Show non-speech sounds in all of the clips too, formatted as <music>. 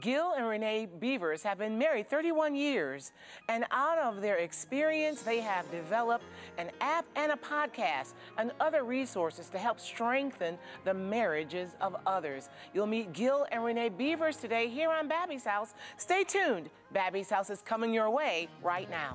Gil and Renee Beavers have been married 31 years, and out of their experience, they have developed an app and a podcast and other resources to help strengthen the marriages of others. You'll meet Gil and Renee Beavers today here on Babbie's House. Stay tuned. Babbie's House is coming your way right now.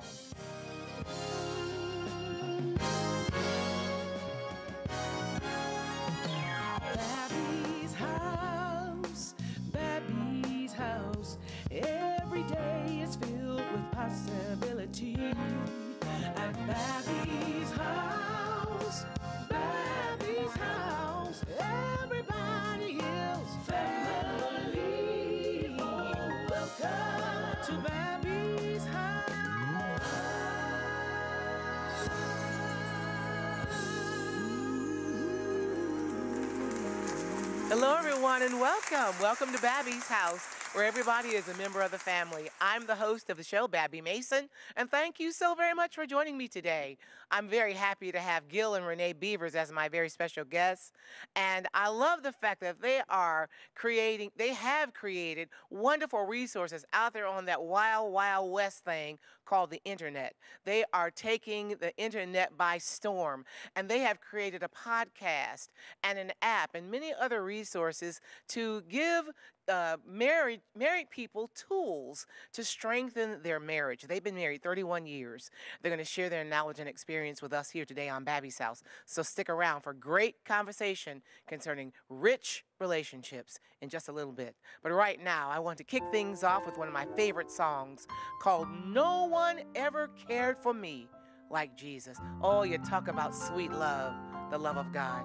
At Babbie's house, Babbie's house. Everybody is family. Welcome to Babbie's house. Hello, everyone, and welcome. Welcome to Babbie's House, where everybody is a member of the family. I'm the host of the show, Babbie Mason, and thank you so very much for joining me today. I'm very happy to have Gil and Renee Beavers as my very special guests, and I love the fact that they are creating, they have created wonderful resources out there on that wild, wild west thing called the internet. They are taking the internet by storm, and they have created a podcast and an app and many other resources to give uh, married married people tools to strengthen their marriage. They've been married 31 years. They're going to share their knowledge and experience with us here today on Babbie's House. So stick around for great conversation concerning rich relationships in just a little bit. But right now, I want to kick things off with one of my favorite songs called No One Ever Cared for Me Like Jesus. Oh, you talk about sweet love, the love of God.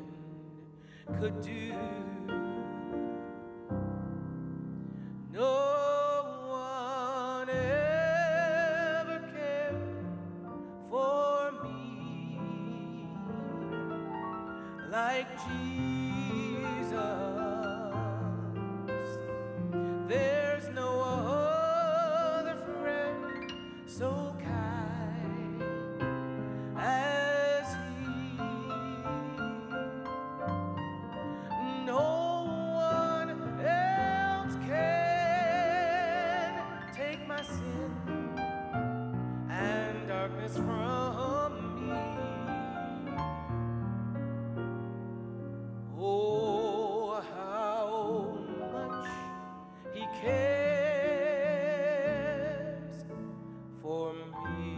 could do. Sin and darkness from me. Oh, how much he cares for me.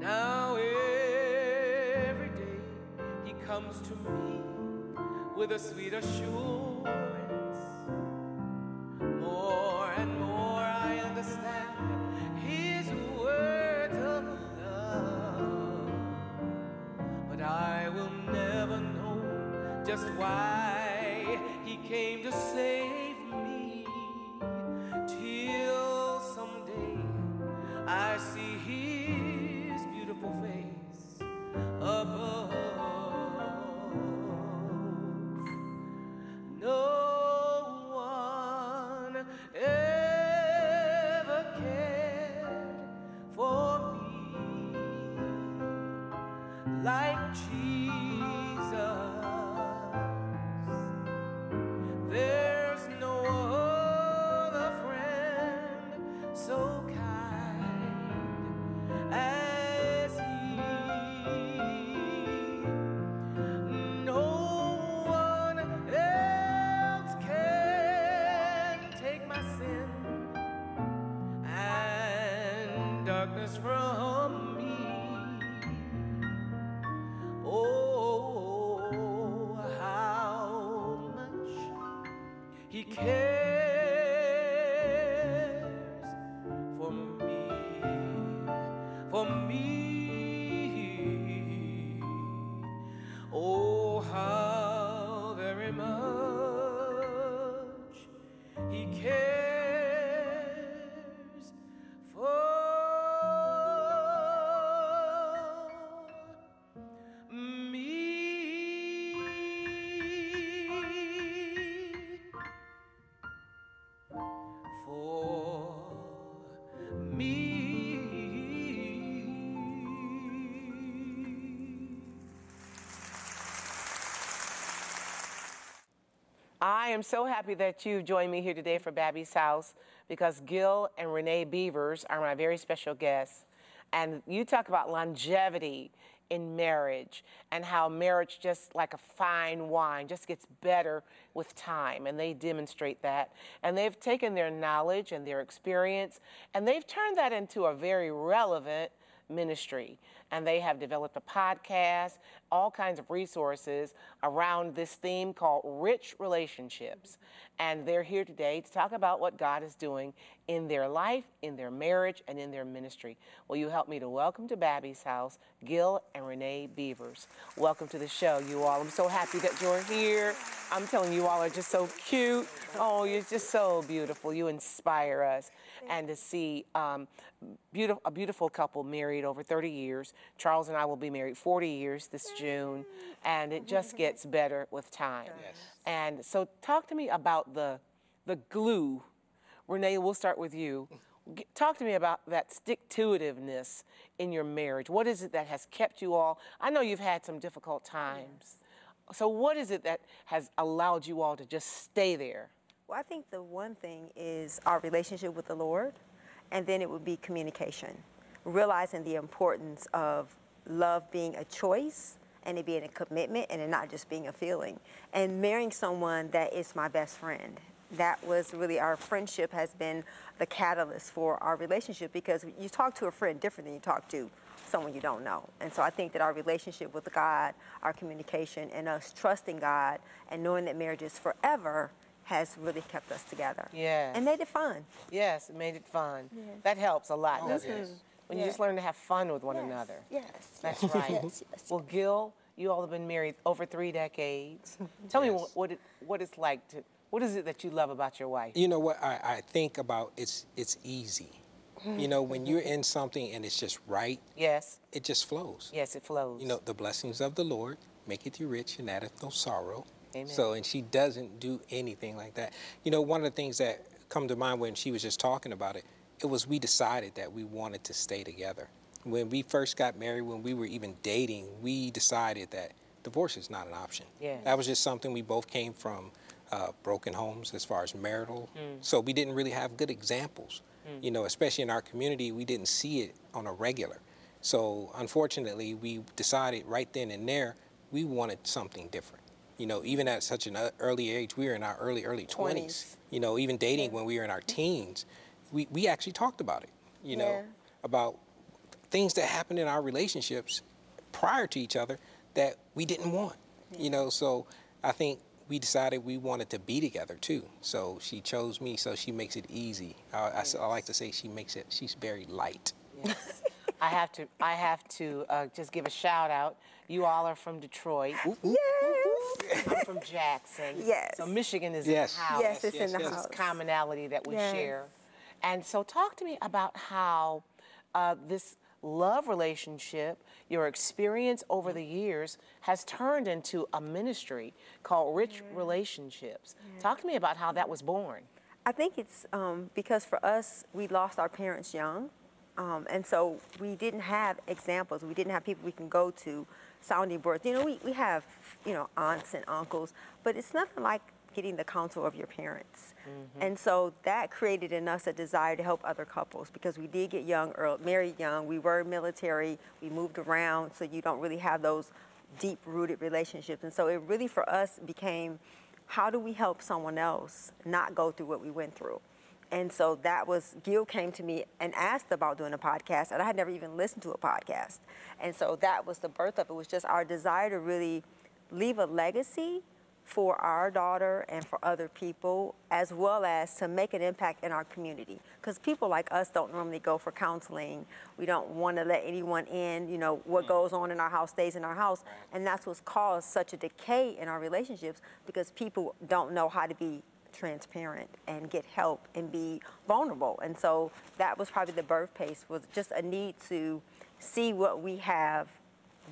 Now every day he comes to me with a sweet assurance. To save I am so happy that you joined me here today for Babbie's House because Gil and Renee Beavers are my very special guests. And you talk about longevity in marriage and how marriage, just like a fine wine, just gets better with time. And they demonstrate that. And they've taken their knowledge and their experience and they've turned that into a very relevant ministry. And they have developed a podcast, all kinds of resources around this theme called Rich Relationships. And they're here today to talk about what God is doing in their life, in their marriage, and in their ministry. Will you help me to welcome to Babbie's house Gil and Renee Beavers? Welcome to the show, you all. I'm so happy that you're here. I'm telling you all are just so cute. Oh, you're just so beautiful. You inspire us. And to see um, beautiful, a beautiful couple married over 30 years. Charles and I will be married 40 years this June, and it just gets better with time. Yes. And so, talk to me about the the glue. Renee, we'll start with you. Talk to me about that stick to itiveness in your marriage. What is it that has kept you all? I know you've had some difficult times. So, what is it that has allowed you all to just stay there? Well, I think the one thing is our relationship with the Lord, and then it would be communication. Realizing the importance of love being a choice and it being a commitment and it not just being a feeling. And marrying someone that is my best friend. That was really our friendship has been the catalyst for our relationship because you talk to a friend different than you talk to someone you don't know. And so I think that our relationship with God, our communication, and us trusting God and knowing that marriage is forever has really kept us together. Yes. And made it fun. Yes, it made it fun. That helps a lot, Oh, doesn't it? yes. When you just learn to have fun with one Yes, another. Yes. That's yes, right. Yes, yes. Well, Gil, you all have been married over three decades. <laughs> Tell me what, what, it, what it's like to, what is it that you love about your wife? You know what I, I think about? It's it's easy. You know, when you're in something and it's just right, Yes, it just flows. yes, it flows. You know, the blessings of the Lord maketh you rich and addeth no sorrow. Amen. So, and she doesn't do anything like that. You know, one of the things that come to mind when she was just talking about it, it was we decided that we wanted to stay together. When we first got married, when we were even dating, we decided that divorce is not an option. Yes. That was just something we both came from uh, broken homes as far as marital. Mm. So we didn't really have good examples. You know, especially in our community, we didn't see it on a regular. So unfortunately, we decided right then and there we wanted something different. You know, even at such an uh, early age, we were in our early, early 20s. 20s. You know, even dating when we were in our teens, we, we actually talked about it, you know, Yeah. about things that happened in our relationships prior to each other that we didn't want. You know, so I think we decided we wanted to be together too. So she chose me, so she makes it easy. I I like to say she makes it. She's very light. Yes. I have to, I have to uh, just give a shout out. You all are from Detroit. Yes. I'm from Jackson. <laughs> Yes. So Michigan is Yes. in the house. Yes, it's in the This house. commonality that we Yes. share. And so, talk to me about how uh, this love relationship, your experience over the years, has turned into a ministry called Rich Relationships. Talk to me about how that was born. I think it's um, because for us, we lost our parents young. Um, and so we didn't have examples. We didn't have people we can go to, sounding boards. You know, we, we have, you know, aunts and uncles, but it's nothing like getting the counsel of your parents. And so that created in us a desire to help other couples because we did get young, early, married young. We were military. We moved around, so you don't really have those deep-rooted relationships. And so it really, for us, became how do we help someone else not go through what we went through? And so that was, Gil came to me and asked about doing a podcast, and I had never even listened to a podcast. And so that was the birth of it, was just our desire to really leave a legacy for our daughter and for other people, as well as to make an impact in our community. Because people like us don't normally go for counseling. We don't want to let anyone in. You know, what mm. goes on in our house stays in our house. And that's what's caused such a decay in our relationships because people don't know how to be transparent and get help and be vulnerable. And so that was probably the birth pace was just a need to see what we have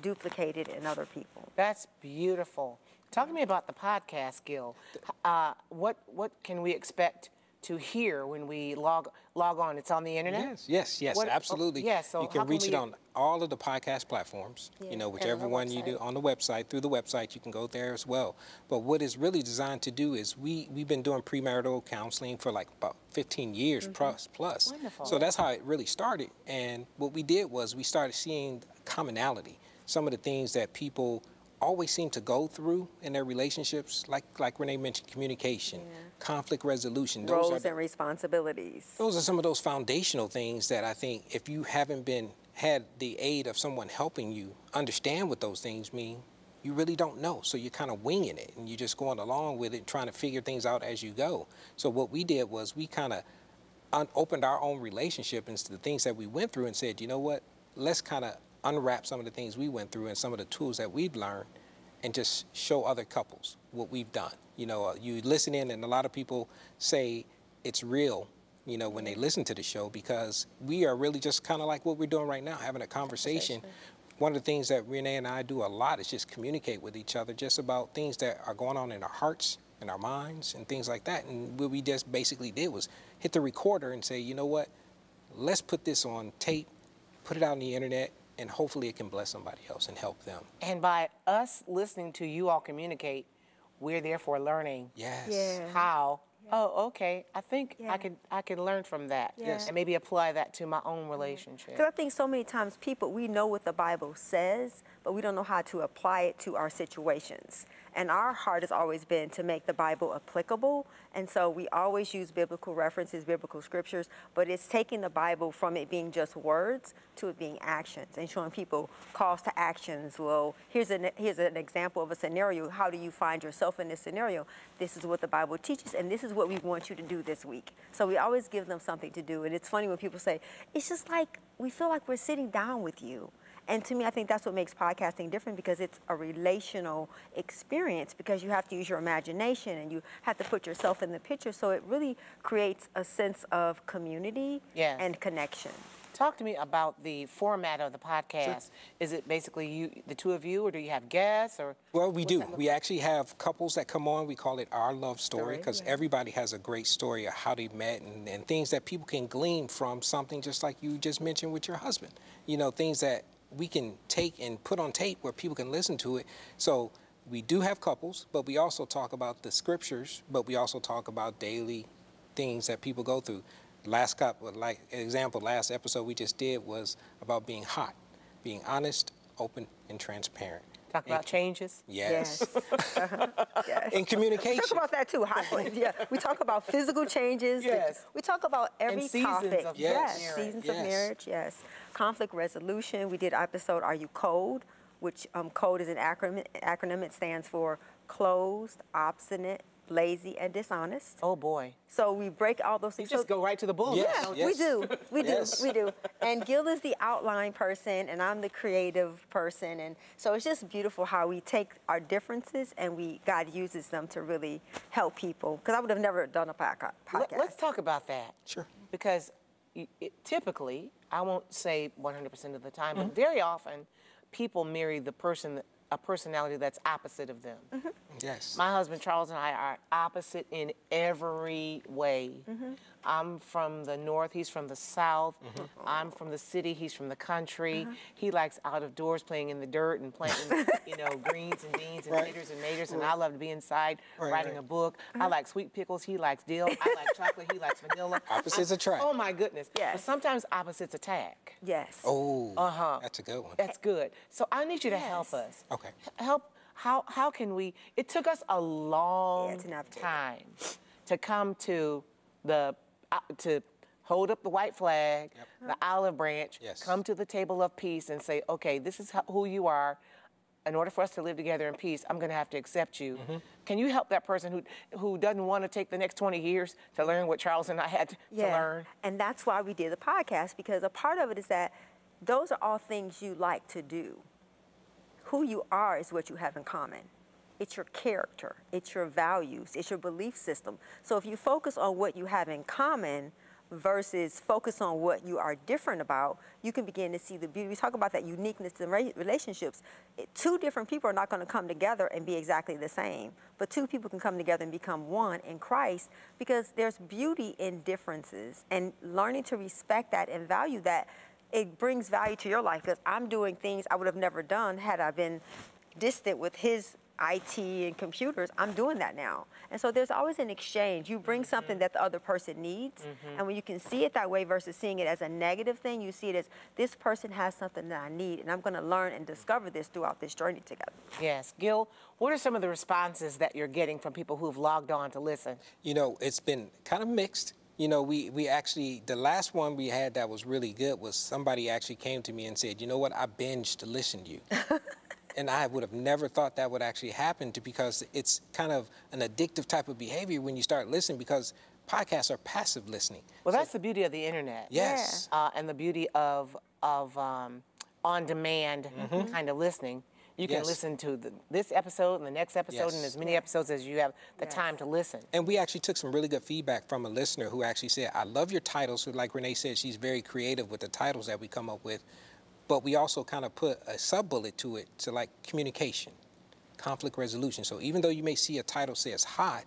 duplicated in other people. That's beautiful. Talk to me about the podcast, Gil. Uh, what what can we expect to hear when we log log on? It's on the internet. Yes, yes, yes, What- oh, absolutely. yes, so you can can reach it on all of the podcast platforms. Yeah, You know, whichever one you do on the website through the website, you can go there as well. But what it's really designed to do is we we've been doing premarital counseling for like about 15 years Mm-hmm. plus plus. Wonderful. So that's how it really started. And what we did was we started seeing commonality. Some of the things that people always seem to go through in their relationships, like like Renee mentioned, communication, conflict resolution. Those are Roles the- and responsibilities. those are some of those foundational things that I think if you haven't been had the aid of someone helping you understand what those things mean, you really don't know. So you're kind of winging it and you're just going along with it, trying to figure things out as you go. So what we did was we kind of un- opened our own relationship into the things that we went through and said, you know what, let's kind of unwrap some of the things we went through and some of the tools that we've learned and just show other couples what we've done. You know, uh, you listen in and a lot of people say it's real, you know, when they listen to the show because we are really just kind of like what we're doing right now, having a conversation. One of the things that Renee and I do a lot is just communicate with each other just about things that are going on in our hearts and our minds and things like that. And what we just basically did was hit the recorder and say, you know what, let's put this on tape, put it out on the internet, and hopefully it can bless somebody else and help them. And by us listening to you all communicate, we're therefore learning Yes. Yeah. how. Oh, okay. I think Yeah. I could I could learn from that. Yes. And maybe apply that to my own relationship. Because I think so many times people, we know what the Bible says, but we don't know how to apply it to our situations. And our heart has always been to make the Bible applicable. And so we always use biblical references, biblical scriptures, but it's taking the Bible from it being just words to it being actions and showing people calls to actions. Well, here's an, here's an example of a scenario. How do you find yourself in this scenario? This is what the Bible teaches, and this is what we want you to do this week. So we always give them something to do. And it's funny when people say, it's just like we feel like we're sitting down with you. And to me, I think that's what makes podcasting different because it's a relational experience because you have to use your imagination and you have to put yourself in the picture. So it really creates a sense of community Yes. and connection. Talk to me about the format of the podcast. Is it basically you, the two of you, or do you have guests, or? Well, we do. that look We actually have couples that come on. We call it our love story Story, because yeah. everybody has a great story of how they met and, and things that people can glean from something just like you just mentioned with your husband. You know, things that we can take and put on tape where people can listen to it. So we do have couples, but we also talk about the scriptures, but we also talk about daily things that people go through. Last couple, like example, last episode we just did was about being hot, being honest, open, and transparent. Talk And- about changes. Yes. yes. Uh-huh. <laughs> In communication. We talk about that too. Hot. <laughs> Yeah. We talk about physical changes. Yes. We talk about every seasons topic. of yes. marriage. Seasons Yes. of marriage. Yes. Conflict resolution. We did episode Are You Cold? Which um, code is an acronym. Acronym. It stands for closed, obstinate, lazy, and dishonest. Oh boy, So we break all those you things. just So- go right to the bull. Yes, don't we do. We do. Yes. We do. And Gil is the outline person, and I'm the creative person. And so it's just beautiful how we take our differences and we God uses them to really help people. Because I would have never done a podca- Let's talk about that. Sure. Because y- it, typically, I won't say 100% of the time, Mm-hmm. but very often, people marry the person, that- a personality that's opposite of them. Mm-hmm. Yes. My husband Charles and I are opposite in every way. Mm-hmm. I'm from the north, he's from the south. Mm-hmm. I'm from the city, he's from the country. Uh-huh. He likes out of doors playing in the dirt and planting, you know, <laughs> greens and beans and Right. taters and maters. And I love to be inside Right, writing right. a book. Uh-huh. I like sweet pickles, he likes dill. I like chocolate, he likes vanilla. <laughs> Opposites attract. Oh my goodness. But Yes. sometimes opposites attack. yes. Oh, Uh-huh. that's a good one. That's good. So I need you to help us. Okay. Help. How how can we? It took us a long to navigate. time to come to the uh, to hold up the white flag, the olive branch, Yes. come to the table of peace, and say, okay, this is who you are. in order for us to live together in peace, I'm going to have to accept you. Mm-hmm. Can you help that person who who doesn't want to take the next 20 years to learn what Charles and I had to, to learn? And that's why we did the podcast because a part of it is that those are all things you like to do. Who you are is what you have in common. It's your character, it's your values, it's your belief system. So if you focus on what you have in common versus focus on what you are different about, you can begin to see the beauty. We talk about that uniqueness in relationships. Two different people are not going to come together and be exactly the same, but two people can come together and become one in Christ because there's beauty in differences and learning to respect that and value that. It brings value to your life because I'm doing things I would have never done had I been distant with his IT and computers, I'm doing that now. And so there's always an exchange. You bring mm-hmm. something that the other person needs, mm-hmm. and when you can see it that way versus seeing it as a negative thing, you see it as this person has something that I need, and I'm going to learn and discover this throughout this journey together. Yes. Gil, what are some of the responses that you're getting from people who've logged on to listen? You know, it's been kind of mixed. You know, we, we actually, the last one we had that was really good was somebody actually came to me and said, you know what, I binged to listen to you. <laughs> and I would have never thought that would actually happen to because it's kind of an addictive type of behavior when you start listening because podcasts are passive listening. Well, that's the beauty of the internet. Yes. Uh, and the beauty of of um, on-demand kind of listening. You can. Yes. listen to the, this episode and the next episode and as many episodes as you have the Yes. time to listen. And we actually took some really good feedback from a listener who actually said, I love your titles. So like Renee said, she's very creative with the titles that we come up with. But we also kind of put a sub bullet to it to like communication, conflict resolution. So even though you may see a title says hot,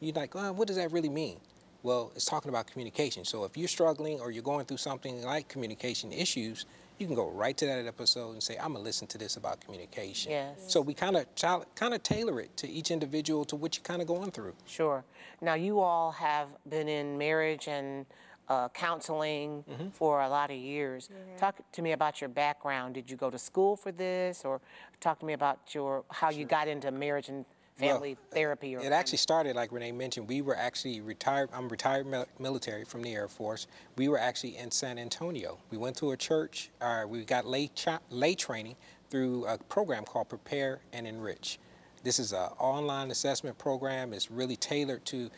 you're like, well, what does that really mean? Well, it's talking about communication. So if you're struggling or you're going through something like communication issues, you can go right to that episode and say, I'm gonna listen to this about communication. Yes. So we kind of kind of tailor it to each individual to what you're kind of going through. Sure. Now, you all have been in marriage and uh, counseling Mm-hmm. for a lot of years. Talk to me about your background. Did you go to school for this, or talk to me about your how you got into marriage and family therapy? Or It actually started, like Renee mentioned, we were actually retired. I'm retired mil- military from the Air Force. We were actually in San Antonio. We went to a church. Uh, we got lay, cha- lay training through a program called Prepare and Enrich. This is an online assessment program. It's really tailored to in-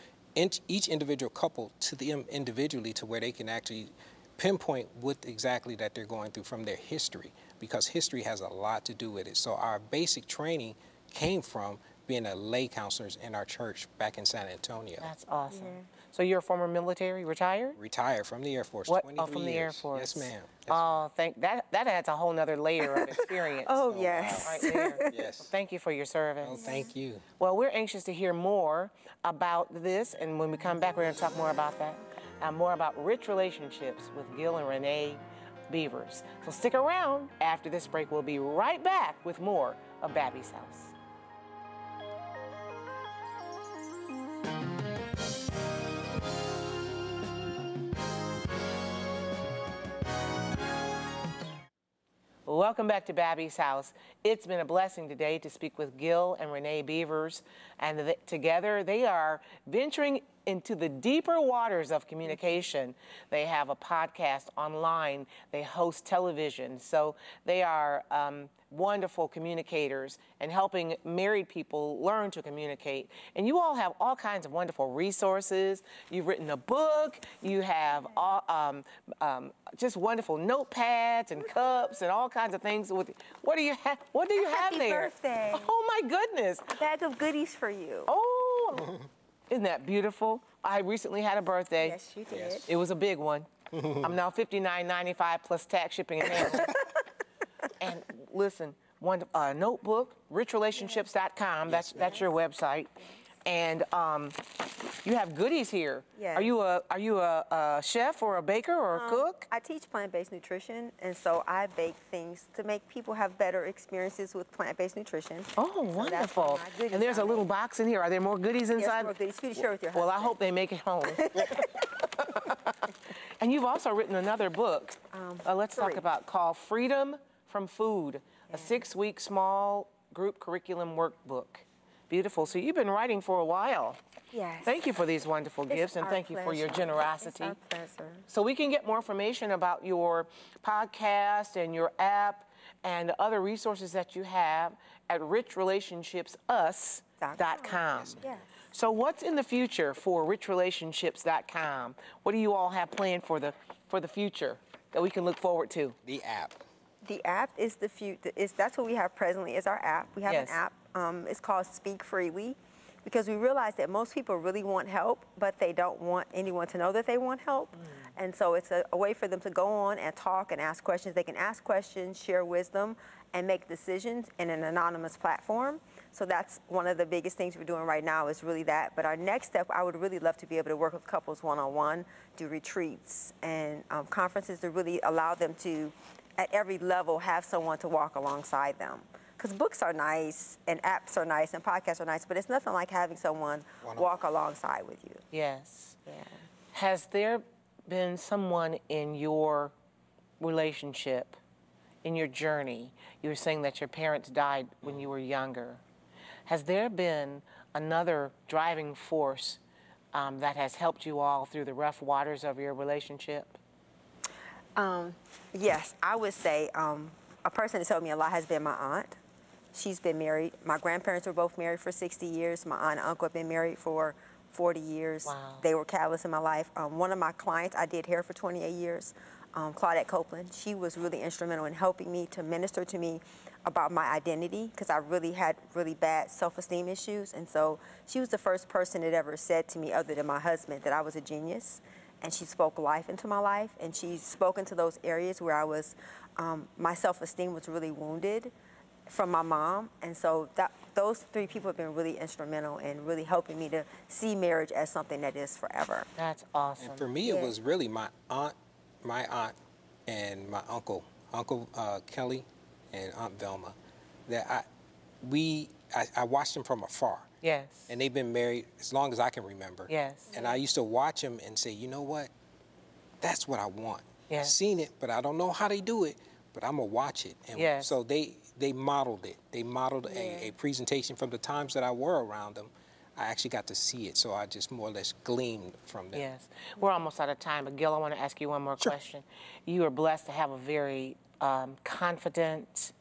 each individual couple, to them individually, to where they can actually pinpoint what exactly that they're going through from their history, because history has a lot to do with it. So our basic training came from being a lay counselors in our church back in San Antonio. That's awesome. So you're a former military, retired? Retired from the Air Force. What? 23 Oh, from the Air. Force. Yes, ma'am. Yes, Oh, thank that. That adds a whole nother layer of experience. <laughs> Oh, oh yes. Right there. <laughs> Yes. Thank you for your service. Oh, thank you. Well, we're anxious to hear more about this, and when we come back, we're going to talk more about that, and more about rich relationships with Gil and Renee Beavers. So stick around. After this break, we'll be right back with more of Babbie's House. Welcome back to Babbie's House. It's been a blessing today to speak with Gil and Renee Beavers, and th- together they are venturing into the deeper waters of communication. They have a podcast online, they host television, so they are um, wonderful communicators and helping married people learn to communicate. And you all have all kinds of wonderful resources. You've written a book, you have all, um, um, just wonderful notepads and cups and all kinds of things. With what do you have? What do you have Happy there? birthday. Oh my goodness! A bag of goodies for you. Oh, isn't that beautiful? I recently had a birthday. Yes, you did. Yes. It was a big one. <laughs> I'm now $59.95 plus tax, shipping, and handling. <laughs> and listen, one uh, notebook, richrelationships.com. That's that's your website, and um, you have goodies here. Yes. Are you a are you a, a chef or a baker or a cook? I teach plant-based nutrition, and so I bake things to make people have better experiences with plant-based nutrition. Oh, wonderful! one of my goodies And there's a little box in here. Are there more goodies inside? more goodies for you to share with your Well, I hope they make it home. <laughs> and you've also written another book. uh, let's talk Um, about called Freedom from Food, a six-week small group curriculum workbook. Beautiful. So you've been writing for a while. Yes. Thank you for these wonderful It's gifts and our thank you for your generosity. It's our pleasure. So we can get more information about your podcast and your app and the other resources that you have at richrelationshipsus.com. Yes. So what's in the future for richrelationships.com? What do you all have planned for the for the future that we can look forward to? The app. The app is the future. Is that's what we have presently is our app. We have Yes. an app. Um, it's called Speak Freely, because we realize that most people really want help, but they don't want anyone to know that they want help. And so it's a, a way for them to go on and talk and ask questions. They can ask questions, share wisdom, and make decisions in an anonymous platform. So that's one of the biggest things we're doing right now is really that. But our next step, I would really love to be able to work with couples one-on-one, do retreats and um, conferences to really allow them to, at every level, have someone to walk alongside them. Because books are nice and apps are nice and podcasts are nice, but it's nothing like having someone walk alongside with you. Yes. Yeah. Has there been someone in your relationship, in your journey? You were saying that your parents died when you were younger. Has there been another driving force um, that has helped you all through the rough waters of your relationship? Um, yes, I would say um, a person that told me a lot has been my aunt. She's been married. My grandparents were both married for 60 years. My aunt and uncle have been married for 40 years. Wow. They were catalysts in my life. Um, one of my clients, I did hair for 28 years, um, Claudette Copeland. She was really instrumental in helping me to minister to me about my identity because I really had really bad self-esteem issues. And so she was the first person that ever said to me, other than my husband, that I was a genius. And she spoke life into my life, and she spoken into those areas where I was, um, my self-esteem was really wounded from my mom. And so that, those three people have been really instrumental in really helping me to see marriage as something that is forever. That's awesome. And for me, Yeah. it was really my aunt, my aunt, and my uncle, Uncle uh, Kelly, and Aunt Velma. That I, we, I, I watched them from afar, yes. and they've been married as long as I can remember. Yes. And I used to watch them and say, you know what? That's what I want. Yeah. I've seen it, but I don't know how they do it. But I'm gonna watch it. And Yes. so they they modeled it. They modeled a, a presentation from the times that I were around them. I actually got to see it, so I just more or less gleamed from them. Yes. We're almost out of time, but Gil, I want to ask you one more Sure. question. You are blessed to have a very um, confident,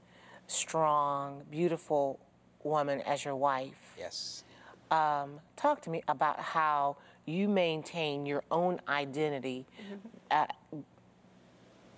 strong, beautiful woman as your wife. Yes. Um, talk to me about how you maintain your own identity uh,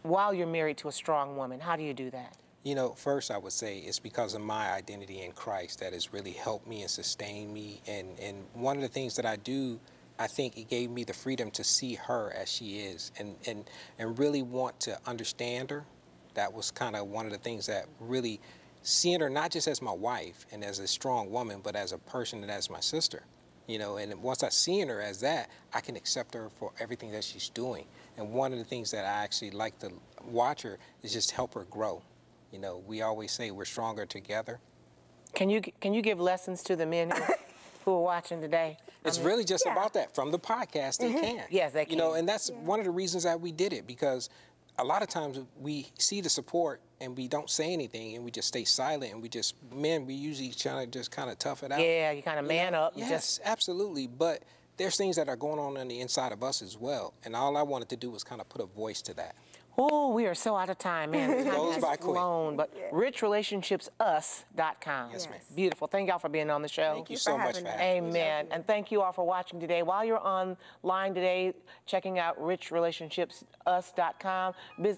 while you're married to a strong woman. How do you do that? You know, first I would say it's because of my identity in Christ that has really helped me and sustained me. And, and one of the things that I do, I think it gave me the freedom to see her as she is and, and, and really want to understand her. That was kind of one of the things that really seeing her not just as my wife and as a strong woman, but as a person and as my sister. You know, and once I seen her as that, I can accept her for everything that she's doing. And one of the things that I actually like to watch her is just help her grow. You know, we always say we're stronger together. Can you can you give lessons to the men who, <laughs> who are watching today? It's really just yeah. about that. From the podcast, they mm-hmm. can. Yes, they can. You know, and that's one of the reasons that we did it because a lot of times we see the support and we don't say anything and we just stay silent and we just men we usually try to just kind of tough it out. Yeah, you kind of man up. Yes, Just absolutely. But there's things that are going on on the inside of us as well, and all I wanted to do was kind of put a voice to that. Oh, we are so out of time, man. The <laughs> time Goes has by quick. flown, but richrelationshipsus.com. Yes, ma'am. Beautiful. Thank y'all for being on the show. Thank you for so much having for having me. Amen. And thank you all for watching today. While you're online today, checking out richrelationshipsus.com,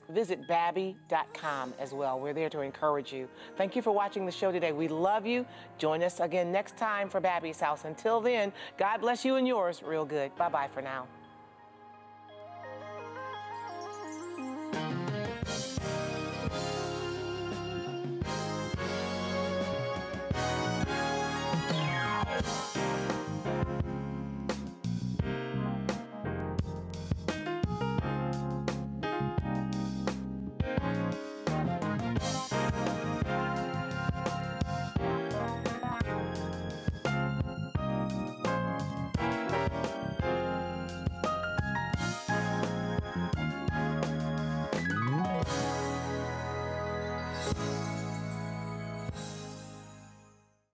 visit babbie.com as well. We're there to encourage you. Thank you for watching the show today. We love you. Join us again next time for Babbie's House. Until then, God bless you and yours real good. Bye bye for now.